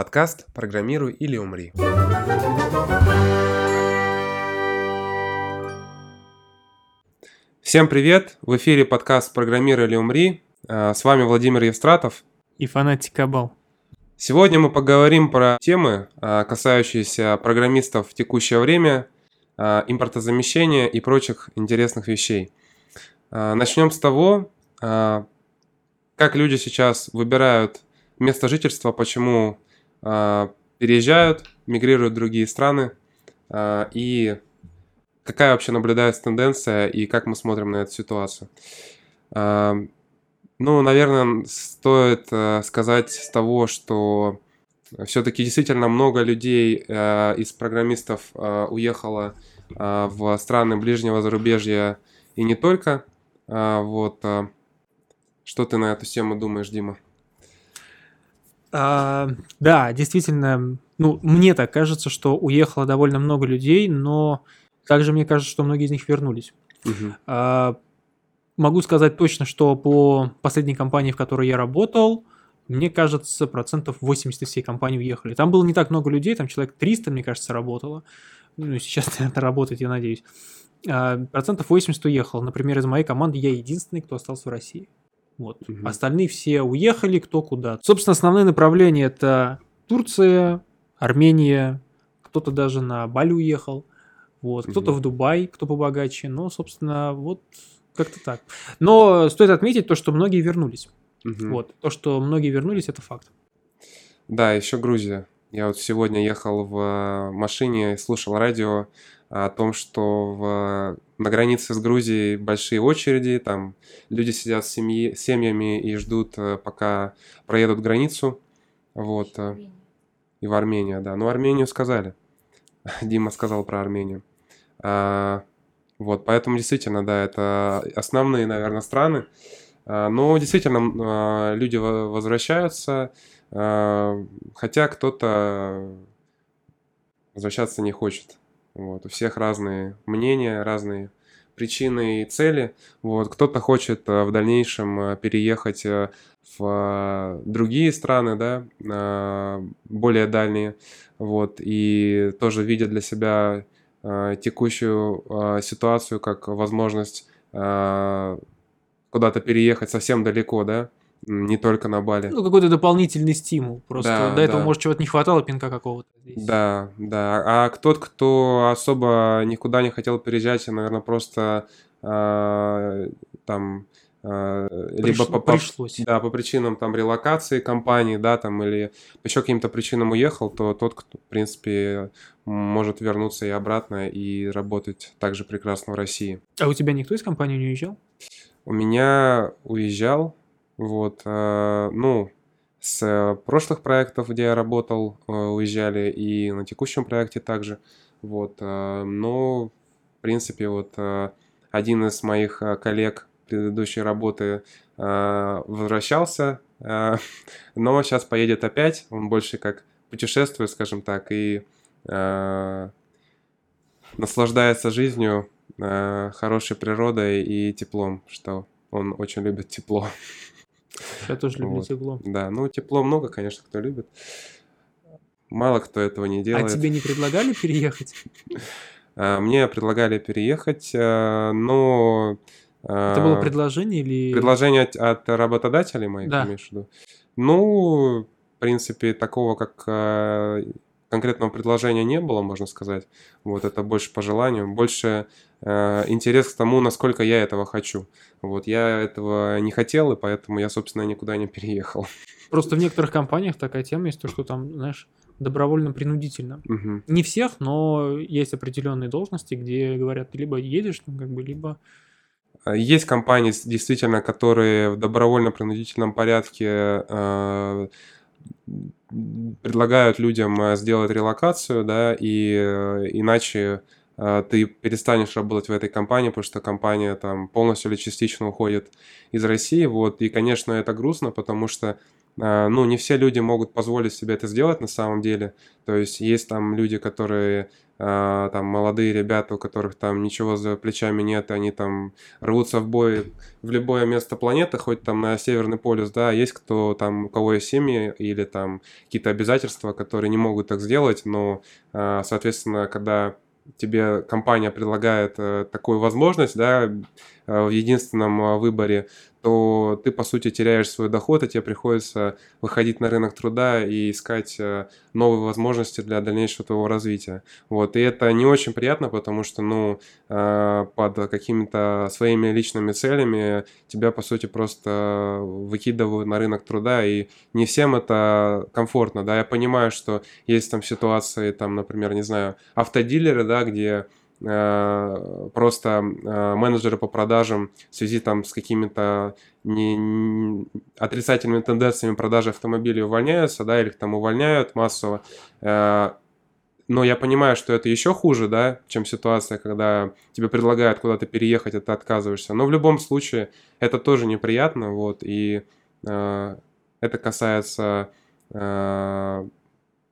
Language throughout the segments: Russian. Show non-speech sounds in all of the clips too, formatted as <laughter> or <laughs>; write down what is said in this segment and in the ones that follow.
Подкаст «Программируй или умри». Всем привет! В эфире подкаст «Программируй или умри». А, с вами Владимир Евстратов. И фанатик Кабал. Сегодня мы поговорим про темы, а, касающиеся программистов в текущее время, а, импортозамещения и прочих интересных вещей. Начнем с того, как люди сейчас выбирают место жительства, почему переезжают, мигрируют в другие страны, а, и какая вообще наблюдается тенденция и как мы смотрим на эту ситуацию. А, ну, наверное, стоит сказать с того, что все-таки действительно много людей из программистов уехало в страны ближнего зарубежья и не только. Вот. Что ты на эту тему думаешь, Дима? А, да, действительно, ну, мне так кажется, что уехало довольно много людей, но также мне кажется, что многие из них вернулись. Угу. А, могу сказать точно, что по последней компании, в которой я работал, мне кажется, процентов 80 всей компании уехали. Там было не так много людей, там человек 300, мне кажется, работало. Ну, сейчас <laughs> это работает, я надеюсь. А, процентов 80 уехал. Например, из моей команды я единственный, кто остался в России. Вот. Угу. Остальные все уехали кто куда. Собственно, основные направления это Турция, Армения, кто-то даже на Бали уехал, вот, угу. кто-то в Дубай, кто побогаче, но, собственно, вот как-то так. Но стоит отметить то, что многие вернулись. Угу. Вот, то, что многие вернулись, это факт. Да, еще Грузия. Я вот сегодня ехал в машине, слушал радио, о том, что в, на границе с Грузией большие очереди, там люди сидят с семьи, семьями и ждут, э, пока проедут границу. Вот. Э, и в Армению, да. Ну, Армению сказали. <laughs> Дима сказал про Армению. А, вот, поэтому действительно, да, это основные, наверное, страны. А, но действительно, а, люди возвращаются, хотя кто-то возвращаться не хочет. Вот. У всех разные мнения, разные причины и цели. Вот. Кто-то хочет э, в дальнейшем э, переехать э, в другие страны, да, более дальние, вот, и тоже видят для себя текущую ситуацию как возможность куда-то переехать совсем далеко, да, не только на Бали. Ну, какой-то дополнительный стимул. Просто да, до этого, да. может, чего-то не хватало, пинка какого-то. Здесь. Да, да. А кто-то, кто особо никуда не хотел переезжать, наверное, просто э, там э, либо по, пришлось. да, по причинам там релокации компании, да, там, или еще каким-то причинам уехал, то тот, кто, в принципе, может вернуться и обратно и работать также прекрасно в России. А у тебя никто из компании не уезжал? У меня уезжал вот, э, ну, с прошлых проектов, где я работал, э, уезжали, и на текущем проекте также. Вот, э, но, в принципе, вот один из моих коллег предыдущей работы возвращался, <laughs> но сейчас поедет опять. Он больше как путешествует, скажем так, и наслаждается жизнью, хорошей природой и теплом, что он очень любит тепло. <laughs> Я тоже люблю вот. тепло. Да, ну тепло много, конечно, кто любит. Мало кто этого не а делает. А тебе не предлагали переехать? <laughs> А, мне предлагали переехать, э, но... Э, Это было предложение или... Предложение от, от работодателей моих, да. имеешь в виду? Ну, в принципе, такого, как э, конкретного предложения не было, можно сказать. Вот это больше по желанию, больше интерес к тому, насколько я этого хочу. Вот я этого не хотел, и поэтому я, собственно, никуда не переехал. Просто в некоторых компаниях такая тема есть, то, что там, знаешь, добровольно-принудительно. Угу. Не всех, но есть определенные должности, где говорят, ты либо едешь, ну, как бы, либо... А, есть компании, действительно, которые в добровольно-принудительном порядке э, предлагают людям э, сделать релокацию, да, и э, иначе э, ты перестанешь работать в этой компании, потому что компания там полностью или частично уходит из России, вот, и, конечно, это грустно, потому что ну, не все люди могут позволить себе это сделать на самом деле. То есть есть там люди, которые а, там молодые ребята, у которых там ничего за плечами нет, они там рвутся в бой в любое место планеты, хоть там на Северный полюс, да, есть кто там, у кого есть семьи или там какие-то обязательства, которые не могут так сделать, но, а, соответственно, когда тебе компания предлагает э, такую возможность, да, э, в единственном э, выборе, то ты, по сути, теряешь свой доход, и тебе приходится выходить на рынок труда и искать э, новые возможности для дальнейшего твоего развития. Вот. И это не очень приятно, потому что, ну, э, под какими-то своими личными целями тебя, по сути, просто выкидывают на рынок труда, и не всем это комфортно, да. Я понимаю, что есть там ситуации, там, например, не знаю, автодилеры, да, где просто э, менеджеры по продажам в связи там с какими-то не, не, отрицательными тенденциями продажи автомобилей увольняются, да, или их там увольняют массово. Э, но я понимаю, что это еще хуже, да, чем ситуация, когда тебе предлагают куда-то переехать, а ты отказываешься. Но в любом случае это тоже неприятно, вот, и э, это касается э,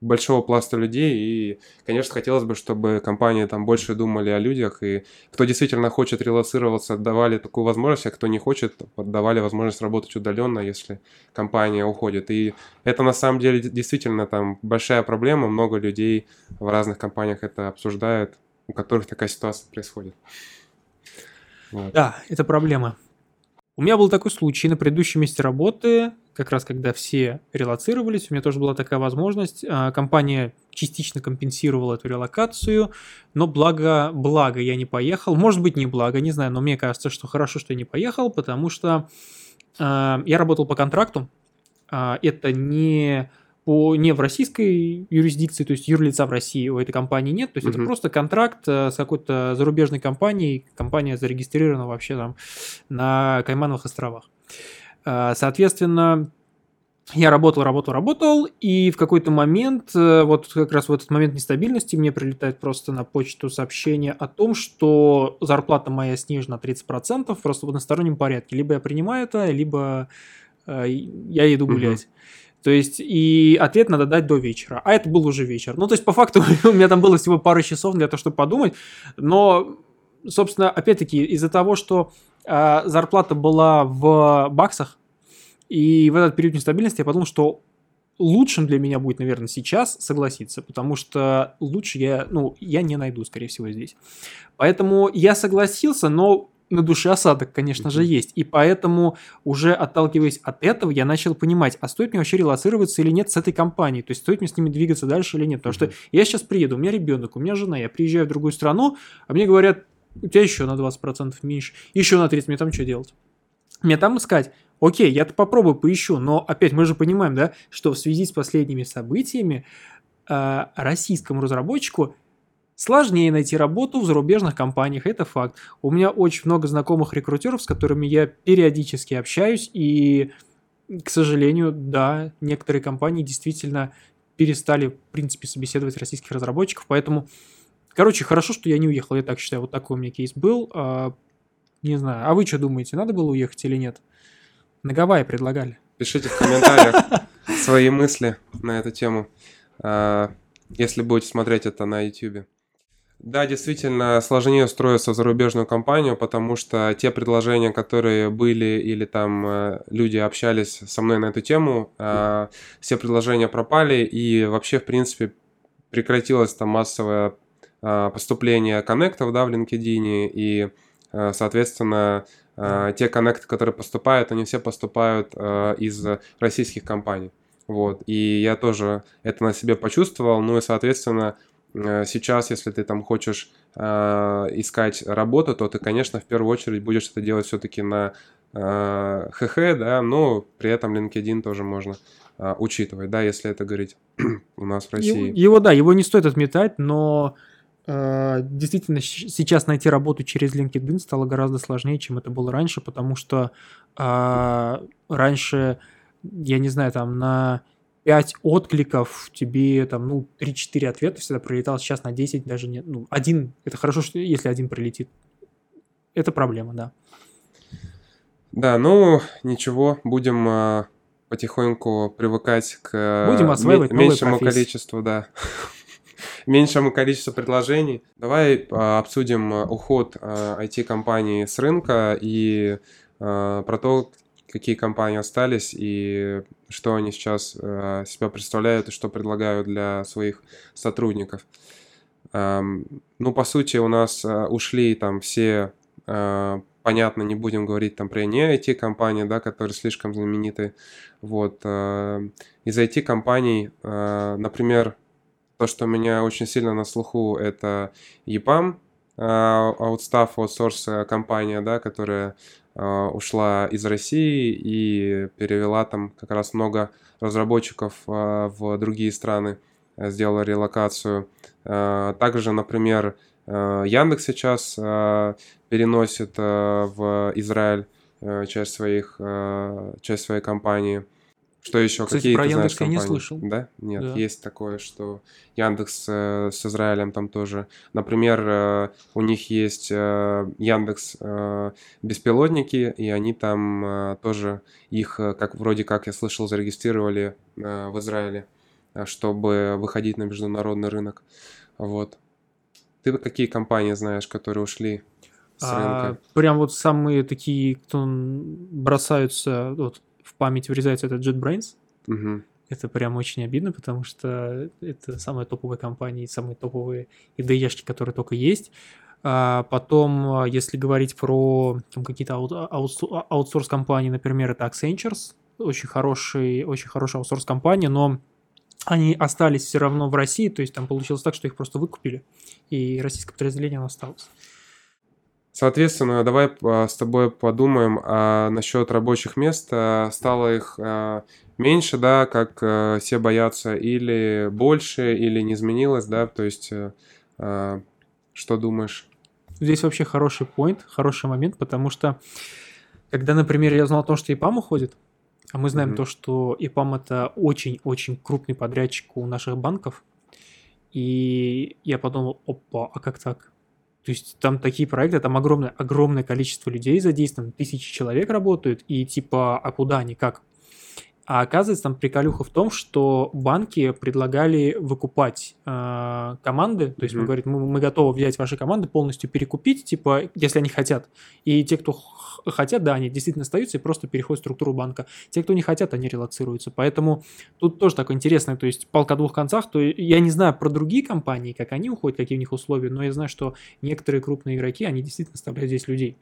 большого пласта людей, и, конечно, хотелось бы, чтобы компании там больше думали о людях, и кто действительно хочет релацироваться, давали такую возможность, а кто не хочет, давали возможность работать удаленно, если компания уходит. И это на самом деле действительно там большая проблема, много людей в разных компаниях это обсуждают, у которых такая ситуация происходит. Вот. Да, это проблема. У меня был такой случай на предыдущем месте работы, как раз когда все релацировались, у меня тоже была такая возможность. А, компания частично компенсировала эту релокацию, но благо, благо я не поехал. Может быть, не благо, не знаю, но мне кажется, что хорошо, что я не поехал, потому что э, я работал по контракту. Э, это не по, не в российской юрисдикции, то есть юрлица в России у этой компании нет, то есть uh-huh. это просто контракт э, с какой-то зарубежной компанией, компания зарегистрирована вообще там на Каймановых островах. Э, соответственно, я работал, работал, работал, и в какой-то момент, э, вот как раз в этот момент нестабильности, мне прилетает просто на почту сообщение о том, что зарплата моя снижена на 30%, просто в одностороннем порядке. Либо я принимаю это, либо я иду гулять. Uh-huh. То есть, и ответ надо дать до вечера. А это был уже вечер. Ну, то есть, по факту, <laughs> у меня там было всего пару часов для того, чтобы подумать. Но, собственно, опять-таки, из-за того, что э, зарплата была в баксах, и в этот период нестабильности я подумал, что лучшим для меня будет, наверное, сейчас согласиться, потому что лучше я, ну, я не найду, скорее всего, здесь. Поэтому я согласился, но на душе осадок, конечно же, есть. И поэтому, уже отталкиваясь от этого, я начал понимать, а стоит мне вообще релацироваться или нет с этой компанией, то есть стоит мне с ними двигаться дальше или нет. Потому что я сейчас приеду, у меня ребенок, у меня жена, я приезжаю в другую страну, а мне говорят, у тебя еще на 20% меньше, еще на 30%, мне там что делать? Мне там искать? Окей, я-то попробую, поищу, но опять мы же понимаем, да, что в связи с последними событиями э, российскому разработчику Сложнее найти работу в зарубежных компаниях, это факт. У меня очень много знакомых рекрутеров, с которыми я периодически общаюсь, и, к сожалению, да, некоторые компании действительно перестали, в принципе, собеседовать российских разработчиков, поэтому, короче, хорошо, что я не уехал, я так считаю, вот такой у меня кейс был. А, не знаю, а вы что думаете, надо было уехать или нет? На Гавайи предлагали. Пишите в комментариях свои мысли на эту тему, а, если будете смотреть это на YouTube. Да, действительно, сложнее устроиться в зарубежную компанию, потому что те предложения, которые были или там э, люди общались со мной на эту тему, э, все предложения пропали и вообще, в принципе, прекратилось там массовое э, поступление коннектов да, в LinkedIn и, соответственно, те коннекты, которые поступают, они все поступают из российских компаний. Вот. И я тоже это на себе почувствовал, ну и, соответственно, сейчас, если ты там хочешь э, искать работу, то ты, конечно, в первую очередь будешь это делать все-таки на э, ХХ, да, но при этом LinkedIn тоже можно э, учитывать, да, если это говорить <clears throat> у нас в России. Его, его, да, его не стоит отметать, но э, действительно сейчас найти работу через LinkedIn стало гораздо сложнее, чем это было раньше, потому что э, раньше, я не знаю, там на 5 откликов, тебе там, ну, 3-4 ответа всегда пролетал, сейчас на 10 даже нет. Ну, один, это хорошо, что если один пролетит. Это проблема, да. Да, ну, ничего, будем э, потихоньку привыкать к Будем осваивать меньшему количеству, да, <laughs> меньшему количеству предложений. Давай а, обсудим уход IT-компаний с рынка и про то, какие компании остались и что они сейчас себя представляют и что предлагают для своих сотрудников. Ну, по сути, у нас ушли там все понятно, не будем говорить там про не IT-компании, да, которые слишком знамениты. Вот. Э, из IT-компаний, э, например, то, что у меня очень сильно на слуху, это EPAM, э, Outstaff, аутсорс компания, да, которая ушла из России и перевела там как раз много разработчиков в другие страны, сделала релокацию. Также, например, Яндекс сейчас переносит э, в Израиль э, часть своих э, часть своей компании. Что еще? Кстати, Какие про ты Яндекс знаешь я не слышал. Да? Нет, Да. есть такое, что Яндекс э, с Израилем там тоже. Например, э, у них есть э, Яндекс э, беспилотники, и они там э, тоже их, э, как вроде как я слышал, зарегистрировали э, в Израиле, э, чтобы выходить на международный рынок. Вот. Ты какие компании знаешь, которые ушли с А, рынка? прям вот самые такие, кто бросаются, вот в память врезается, это JetBrains. Мгм. Это прям очень обидно, потому что это самая топовая компания самые топовые IDE-шки, которые только есть. А потом, а, если говорить про там, какие-то аут- аутсо- аутсорс-компании, например, это Accentures, очень хороший, очень хорошая аутсорс-компания, но они остались все равно в России, то есть там получилось так, что их просто выкупили, и российское подразделение осталось. Соответственно, давай а, с тобой подумаем а, насчет рабочих мест. А, Стало их а, меньше, да, как а, все боятся, или больше, или не изменилось, да? То есть, э, а, что думаешь? Здесь вообще хороший point, хороший момент, потому что когда, например, я узнал о том, что ИПАМ уходит, а мы знаем Мгм. то, что ИПАМ это очень-очень крупный подрядчик у наших банков, и я подумал, опа, а как так? То есть там такие проекты, там огромное, огромное количество людей задействовано, тысячи человек работают, и типа, а куда они, как? А оказывается, там приколюха в том, что банки предлагали выкупать э, команды, то есть мы Мгм. говорим, мы, мы готовы взять ваши команды, полностью перекупить, типа, если они хотят. И те, кто хотят, да, они действительно остаются и просто переходят в структуру банка. Те, кто не хотят, они релацируются. Поэтому тут тоже такое интересное, то есть палка о двух концах. То я не знаю про другие компании, как они уходят, какие у них условия, но я знаю, что некоторые крупные игроки, они действительно оставляют здесь людей.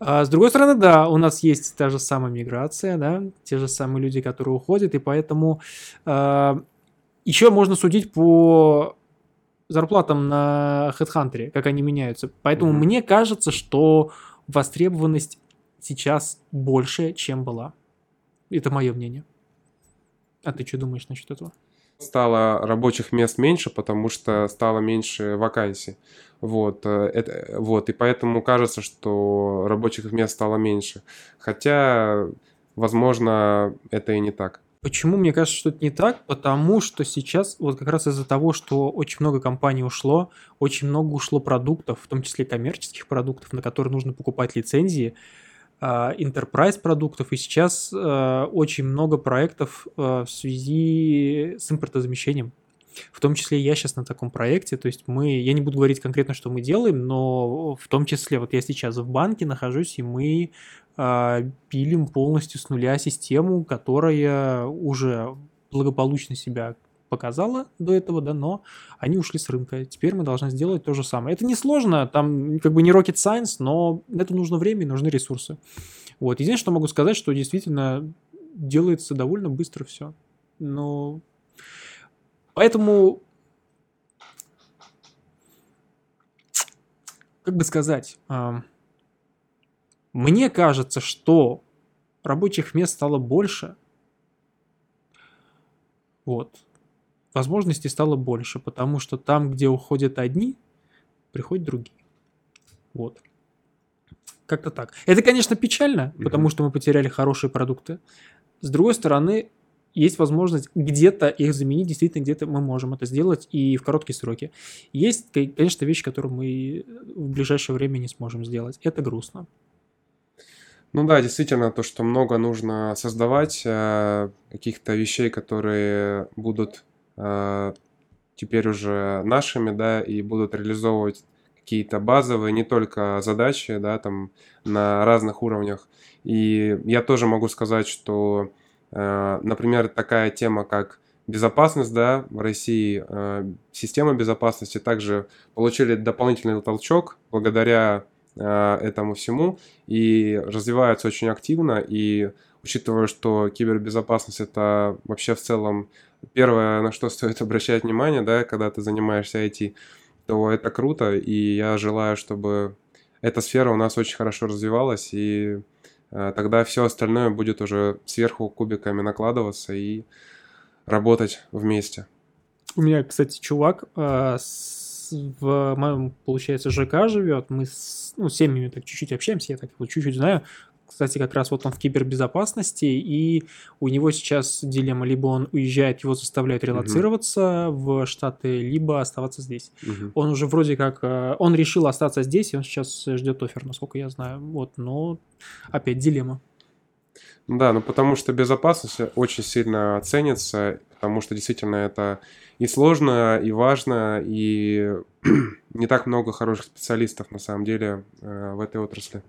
А с другой стороны, да, у нас есть та же самая миграция, да, те же самые люди, которые уходят, и поэтому еще можно судить по зарплатам на HeadHunter, как они меняются. Поэтому Мгм. мне кажется, что востребованность сейчас больше, чем была. Это мое мнение. А ты что думаешь насчет этого? Стало рабочих мест меньше, потому что стало меньше вакансий. Вот, э, это, вот, и поэтому кажется, что рабочих мест стало меньше. Хотя, возможно, это и не так. Почему мне кажется, что это не так? Потому что сейчас, вот как раз из-за того, что очень много компаний ушло, очень много ушло продуктов, в том числе коммерческих продуктов, на которые нужно покупать лицензии, enterprise продуктов, и сейчас а, очень много проектов а, в связи с импортозамещением. В том числе я сейчас на таком проекте, то есть мы, я не буду говорить конкретно, что мы делаем, но в том числе вот я сейчас в банке нахожусь, и мы пилим полностью с нуля систему, которая уже благополучно себя показала до этого, да, но они ушли с рынка. Теперь мы должны сделать то же самое. Это несложно, там как бы не rocket science, но это нужно время и нужны ресурсы. Вот. Единственное, что могу сказать, что действительно делается довольно быстро все. Но поэтому как бы сказать, ам, мне кажется, что рабочих мест стало больше. Вот. Возможностей стало больше, потому что там, где уходят одни, приходят другие. Вот. Как-то так. Это, конечно, печально, Мгм. потому что мы потеряли хорошие продукты. С другой стороны, есть возможность где-то их заменить, действительно, где-то мы можем это сделать и в короткие сроки. Есть, ко- конечно, вещи, которые мы в ближайшее время не сможем сделать. Это грустно. Ну да, действительно, то, что много нужно создавать э, каких-то вещей, которые будут теперь уже нашими, да, и будут реализовывать какие-то базовые, не только задачи, да, там на разных уровнях. И я тоже могу сказать, что, э, например, такая тема, как безопасность, да, в России, э, система безопасности также получили дополнительный толчок благодаря э, этому всему и развиваются очень активно. И учитывая, что кибербезопасность это вообще в целом первое, на что стоит <laughs> обращать внимание, да, когда ты занимаешься IT, то это круто, и я желаю, чтобы эта сфера у нас очень хорошо развивалась, и э, тогда все остальное будет уже сверху кубиками накладываться и работать вместе. У меня, кстати, чувак э, с, в моем, получается, ЖК живет. Мы с ну, семьями так чуть-чуть общаемся, я так чуть-чуть знаю. Кстати, как раз вот он в кибербезопасности, и у него сейчас дилемма, либо он уезжает, его заставляют релацироваться угу. в Штаты, либо оставаться здесь. Угу. Он уже вроде как, э, он решил остаться здесь, и он сейчас ждет офер, насколько я знаю. Вот, но опять дилемма. Да, ну потому что безопасность очень сильно ценится, потому что действительно это и сложно, и важно, и <clears throat> не так много хороших специалистов на самом деле э, в этой отрасли.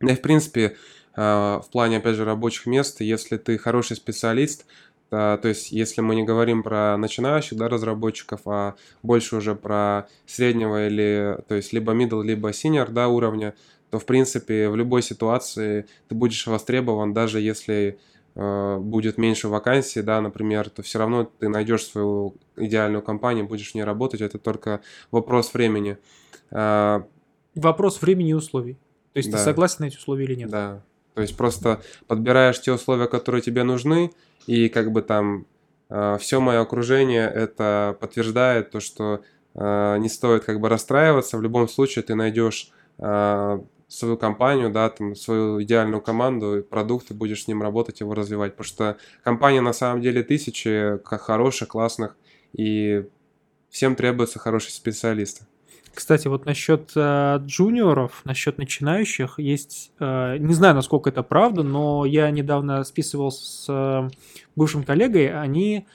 Да и в принципе, а, в плане, опять же, рабочих мест, если ты хороший специалист, то есть если мы не говорим про начинающих да, разработчиков, а больше уже про среднего или, то есть либо middle, либо senior да, уровня, то в принципе в любой ситуации ты будешь востребован, даже если э, будет меньше вакансий, да, например, то все равно ты найдешь свою идеальную компанию, будешь в ней работать, это только вопрос времени. Э, вопрос времени и условий. То есть да. ты согласен на эти условия или нет? Да. То есть просто подбираешь те условия, которые тебе нужны, и как бы там э, все мое окружение это подтверждает то, что э, не стоит как бы расстраиваться. В любом случае ты найдешь э, свою компанию, да, там, свою идеальную команду, продукт, и будешь с ним работать, его развивать. Потому что компания на самом деле тысячи хороших, классных, и всем требуются хорошие специалисты. Кстати, вот насчет э, джуниоров, насчет начинающих, есть, э, не знаю, насколько это правда, но я недавно списывал с э, бывшим коллегой, они,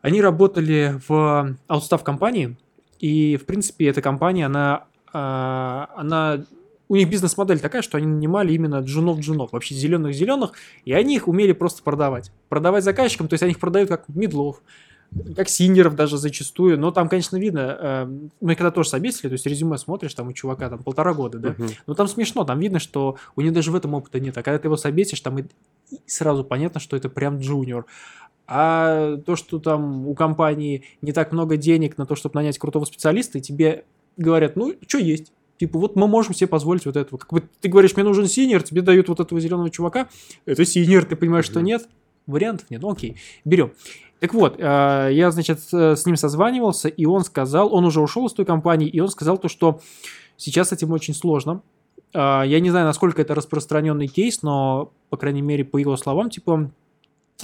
они работали в аутстафф компании, и, в принципе, эта компания, она, э, она у них бизнес-модель такая, что они нанимали именно джунов-джунов, вообще зеленых-зеленых, и они их умели просто продавать. Продавать заказчикам, то есть они их продают как мидлов, как синьоров даже зачастую, но там, конечно, видно, э, мы когда тоже собесили, то есть резюме смотришь, там у чувака там полтора года, да, uh-huh. но там смешно, там видно, что у него даже в этом опыта нет, а когда ты его собесишь, там и сразу понятно, что это прям джуниор. А то, что там у компании не так много денег на то, чтобы нанять крутого специалиста, и тебе говорят, ну, что есть, Типа, вот мы можем себе позволить вот этого. Как бы ты говоришь, мне нужен синьор, тебе дают вот этого зеленого чувака. Это синьор, ты понимаешь, mm-hmm. что нет? Вариантов нет. Ну окей, берем. Так вот, э, я, значит, с ним созванивался, и он сказал, он уже ушел из той компании, и он сказал то, что сейчас с этим очень сложно. Э, я не знаю, насколько это распространенный кейс, но, по крайней мере, по его словам, типа,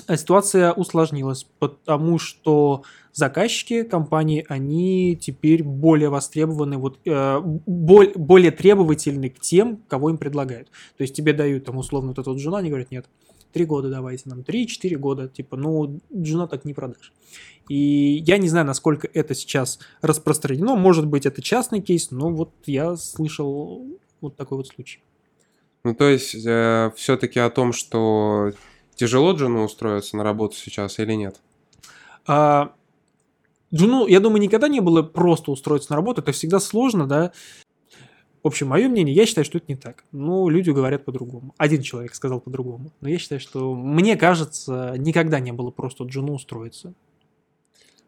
ситуация усложнилась, потому что заказчики компании, они теперь более востребованы, вот, э, более требовательны к тем, кого им предлагают. То есть тебе дают там условно вот эту вот жена, они говорят, нет, Три года давайте нам, три-четыре года, типа, ну, жена так не продашь. И я не знаю, насколько это сейчас распространено, может быть, это частный кейс, но вот я слышал вот такой вот случай. Ну, то есть, э, все-таки о том, что тяжело Джуну устроиться на работу сейчас или нет? А, Джуну, я думаю, никогда не было просто устроиться на работу, это всегда сложно, да, в общем, мое мнение, я считаю, что это не так. Ну, люди говорят по-другому. Один человек сказал по-другому. Но я считаю, что, мне кажется, никогда не было просто джуну устроиться.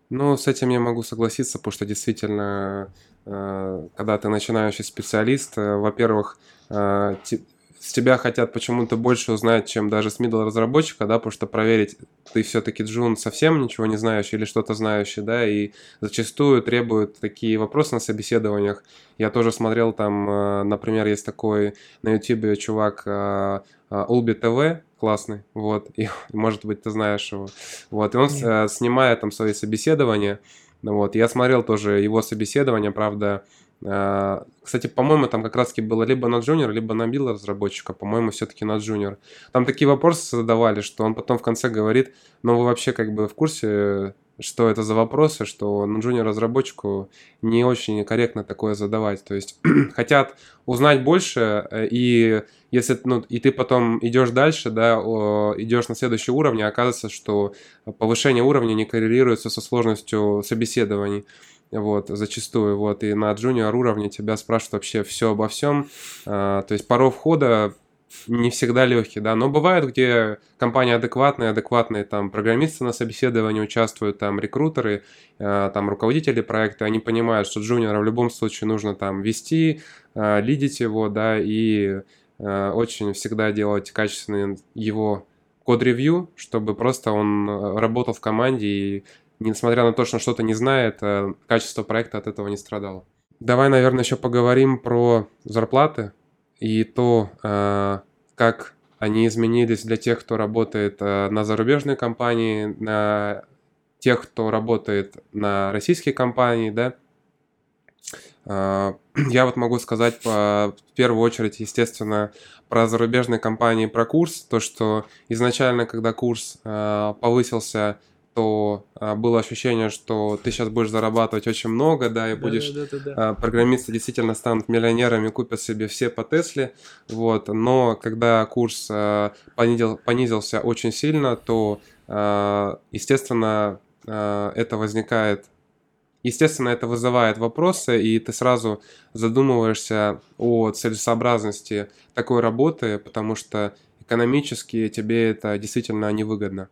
Ну, с этим я могу согласиться, потому что действительно, э, когда ты начинающий специалист, э, во-первых, э, с тебя хотят почему-то больше узнать, чем даже с middle разработчика, да, потому что проверить, ты все-таки джун совсем ничего не знаешь или что-то знающий, да, и зачастую требуют такие вопросы на собеседованиях. Я тоже смотрел там, э, например, есть такой на YouTube чувак Улби э, э, ТВ, классный, вот, <laughs> и, может быть, ты знаешь его, вот, и он снимает там свои собеседования, вот, я смотрел тоже его собеседование, правда, кстати, по-моему, там как раз-таки было либо на джуниор, либо на билл разработчика, по-моему, все-таки на джуниор. Там такие вопросы задавали, что он потом в конце говорит, ну вы вообще как бы в курсе, что это за вопросы, что на джуниор разработчику не очень корректно такое задавать. То есть <clears throat> хотят узнать больше, э, и если ну, и ты потом идешь дальше, да, идешь на следующий уровень, оказывается, что повышение уровня не коррелируется со сложностью собеседований вот, зачастую, вот, и на джуниор уровне тебя спрашивают вообще все обо всем, а, то есть порог входа не всегда легкий, да, но бывают, где компания адекватная, адекватные там программисты на собеседовании участвуют, там рекрутеры, а, там руководители проекта, они понимают, что джуниора в любом случае нужно там вести, а, лидить его, да, и очень всегда делать качественный его код-ревью, чтобы просто он работал в команде и несмотря на то, что он что-то не знает, э, качество проекта от этого не страдало. Давай, наверное, еще поговорим про зарплаты и то, э, как они изменились для тех, кто работает э, на зарубежной компании, на тех, кто работает на российские компании, да. <clears throat> Я вот могу сказать по, в первую очередь, естественно, про зарубежные компании, про курс. То, что изначально, когда курс повысился то а, было ощущение, что ты сейчас будешь зарабатывать очень много, да, и будешь да, да, да, да. Программисты действительно станут миллионерами, купят себе все по Тесле, вот. Но когда курс а, понизил, понизился очень сильно, то, а, естественно, это возникает Естественно, это вызывает вопросы, и ты сразу задумываешься о целесообразности такой работы, потому что экономически тебе это действительно невыгодно.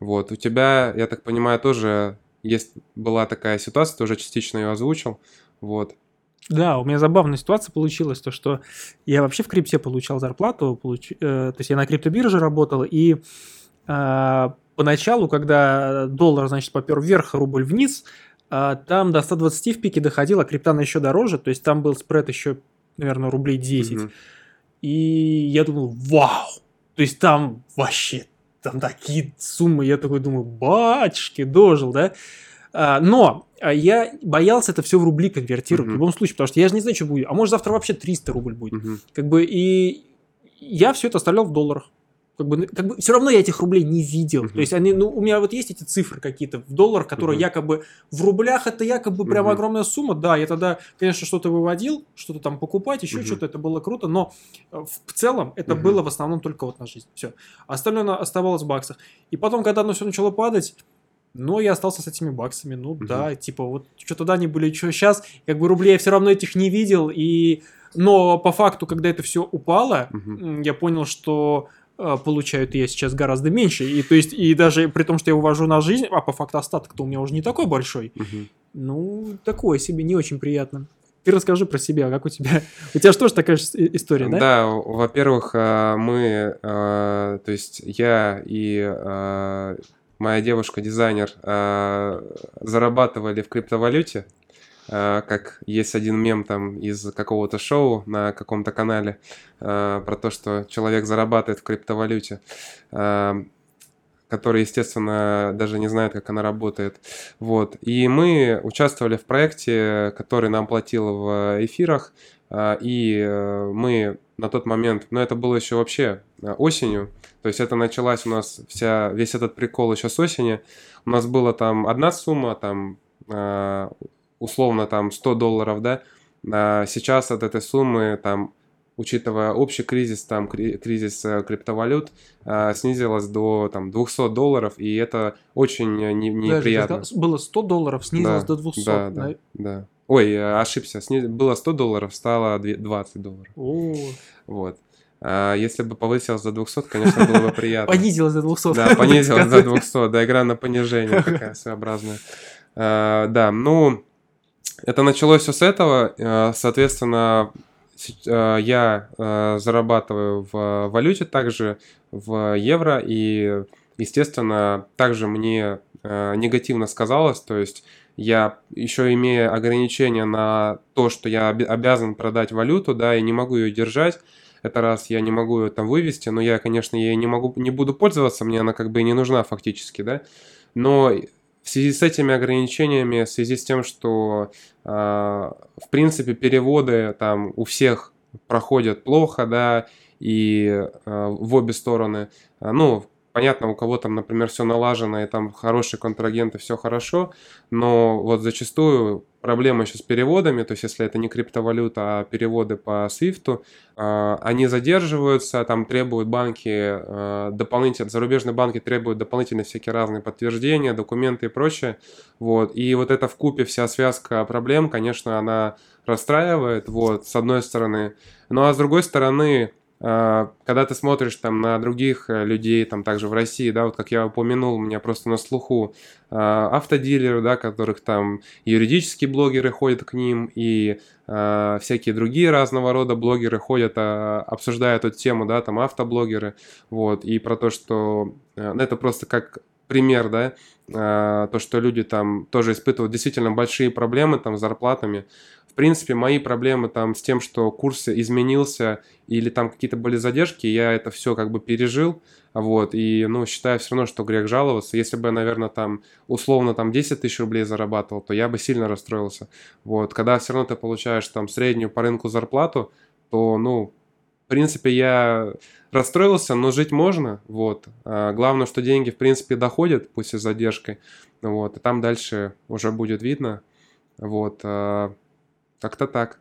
Вот, у тебя, я так понимаю, тоже есть, была такая ситуация, ты уже частично ее озвучил, вот. Да, у меня забавная ситуация получилась, то что я вообще в крипте получал зарплату, получ... э, то есть я на криптобирже работал, и э, поначалу, когда доллар, значит, попер вверх, рубль вниз, э, там до 120 в пике доходило, а криптана еще дороже, то есть там был спред еще, наверное, рублей 10. Угу. И я думал, вау, то есть там вообще там такие суммы, я такой думаю, батюшки, дожил, да? А, но а, я боялся это все в рубли конвертировать uh-huh. в любом случае, потому что я же не знаю, что будет. А может завтра вообще 300 рубль будет. Uh-huh. Как бы и я все это оставлял в долларах как бы, как бы все равно я этих рублей не видел. Uh-huh. То есть они, ну, у меня вот есть эти цифры какие-то в долларах, которые uh-huh. якобы в рублях это якобы прям uh-huh. огромная сумма. Да, я тогда, конечно, что-то выводил, что-то там покупать, еще uh-huh. что-то, это было круто, но э, в целом это uh-huh. было в основном только вот на жизнь. Все. Остальное оставалось в баксах. И потом, когда оно все начало падать, но я остался с этими баксами, ну uh-huh. да, типа вот что тогда не были, что сейчас, как бы рублей я все равно этих не видел, и но по факту, когда это все упало, uh-huh. я понял, что получают я сейчас гораздо меньше. И то есть, и даже при том, что я увожу на жизнь, а по факту остаток-то у меня уже не такой большой. Угу. Ну, такое себе, не очень приятно. Ты расскажи про себя, как у тебя? У тебя же тоже такая же история, да? Да, во-первых, а, мы, а, то есть я и моя девушка-дизайнер зарабатывали в криптовалюте. А, как есть один мем там из какого-то шоу на каком-то канале а, про то, что человек зарабатывает в криптовалюте, а, который, естественно, даже не знает, как она работает. Вот. И мы участвовали в проекте, который нам платил в эфирах, и мы на тот момент, но это было еще вообще осенью, то есть это началась у нас вся, весь этот прикол еще с осени. У нас была там одна сумма, там условно там 100 долларов, да, а сейчас от этой суммы там учитывая общий кризис, там кризис э, криптовалют, а, снизилась до там 200 долларов, и это очень не, неприятно. Даже, было 100 долларов, снизилось да, до 200. Да, да, да, да. Ой, э, ошибся, сниз... было 100 долларов, стало 20 долларов. О. Вот. А если бы повысилось до 200, конечно, было бы приятно. Понизилось до 200. Да, понизилось до 200, да, игра на понижение такая своеобразная. А, да, ну, это началось все с этого. Э, соответственно, э, я э, зарабатываю в валюте также, в евро, и, естественно, также мне негативно сказалось, то есть я еще имея ограничения на то, что я обязан продать валюту, да, и не могу ее держать, это раз я не могу ее там вывести, но я, конечно, ей не могу, не буду пользоваться, мне она как бы и не нужна фактически, да, но в связи с этими ограничениями, в связи с тем, что, э, в принципе, переводы там у всех проходят плохо, да, и э, в обе стороны, ну, Понятно, у кого там, например, все налажено, и там хорошие контрагенты, все хорошо, но вот зачастую проблема еще с переводами, то есть если это не криптовалюта, а переводы по SWIFT, а, они задерживаются, там требуют банки а, дополнительно, зарубежные банки требуют дополнительные всякие разные подтверждения, документы и прочее, вот, и вот эта в купе вся связка проблем, конечно, она расстраивает, вот, с одной стороны, ну а с другой стороны, когда ты смотришь там на других э, людей, там также в России, да, вот как я упомянул, у меня просто на слуху а, автодилеры, да, которых там юридические блогеры ходят к ним и э, всякие другие разного рода блогеры ходят, э, обсуждая эту тему, да, там автоблогеры, вот, и про то, что э, это просто как пример, да, э, то, что люди там тоже испытывают действительно большие проблемы там с зарплатами, в принципе, мои проблемы там с тем, что курс изменился или там какие-то были задержки, я это все как бы пережил, вот, и, ну, считаю все равно, что грех жаловаться. Если бы я, наверное, там, условно, там 10 тысяч рублей зарабатывал, то я бы сильно расстроился, вот. Когда все равно ты получаешь там среднюю по рынку зарплату, то, ну, в принципе, я расстроился, но жить можно, вот. А главное, что деньги, в принципе, доходят, пусть и с задержкой, вот, и там дальше уже будет видно, вот. А как-то так.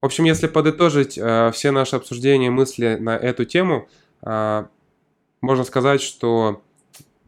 В общем, если подытожить э, все наши обсуждения, мысли на эту тему, э, можно сказать, что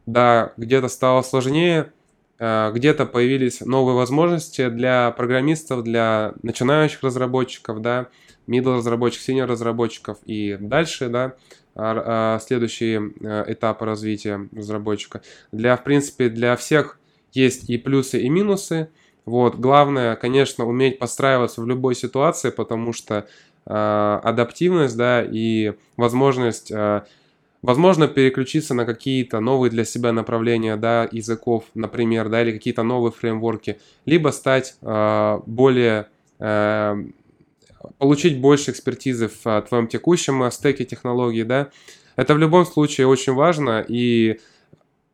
да, где-то стало сложнее, где-то появились новые возможности для программистов, для начинающих разработчиков, да, middle разработчиков, senior разработчиков и дальше, да, а, а, следующие э, этапы развития разработчика. Для, в принципе, для всех есть и плюсы, и минусы. Вот, главное, конечно, уметь подстраиваться в любой ситуации, потому что э, адаптивность, да, и возможность, э, возможно, переключиться на какие-то новые для себя направления, да, языков, например, да, или какие-то новые фреймворки, либо стать э, более э, получить больше экспертизы в э, твоем текущем стеке технологий, да, это в любом случае очень важно, и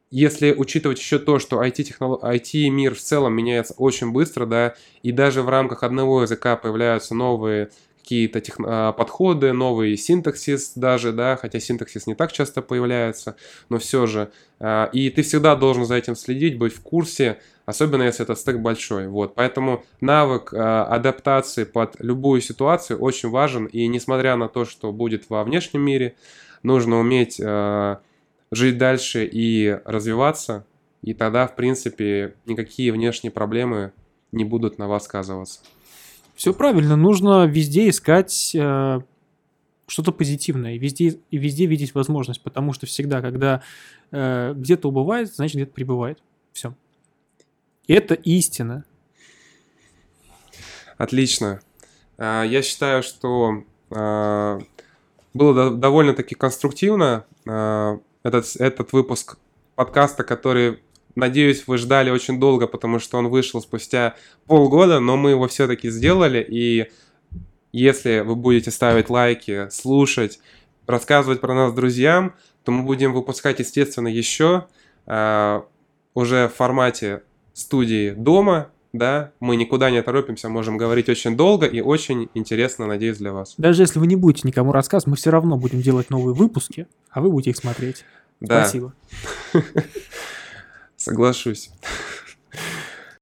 если учитывать еще то, что IT-мир в целом меняется очень быстро, да, и даже в рамках одного языка появляются новые какие-то тех... А, подходы, новый синтаксис даже, да, хотя синтаксис не так часто появляется, но все же. А, и ты всегда должен за этим следить, быть в курсе, особенно если этот стек большой. Вот, поэтому навык а, адаптации под любую ситуацию очень важен, и несмотря на то, что будет во внешнем мире, нужно уметь жить дальше и развиваться, и тогда, в принципе, никакие внешние проблемы не будут на вас сказываться. Все правильно, нужно везде искать э, что-то позитивное, везде, и везде видеть возможность, потому что всегда, когда э, где-то убывает, значит где-то прибывает. Все. Это истина. Отлично. А, я считаю, что а, было довольно-таки конструктивно. А, этот, этот выпуск подкаста, который, надеюсь, вы ждали очень долго, потому что он вышел спустя полгода, но мы его все-таки сделали, и если вы будете ставить лайки, слушать, рассказывать про нас друзьям, то мы будем выпускать, естественно, еще э, уже в формате студии дома, да, мы никуда не торопимся, можем говорить очень долго и очень интересно, надеюсь, для вас. Даже если вы не будете никому рассказывать, мы все равно будем делать новые выпуски, а вы будете их смотреть. Да. Спасибо. <laughs> Соглашусь. <laughs>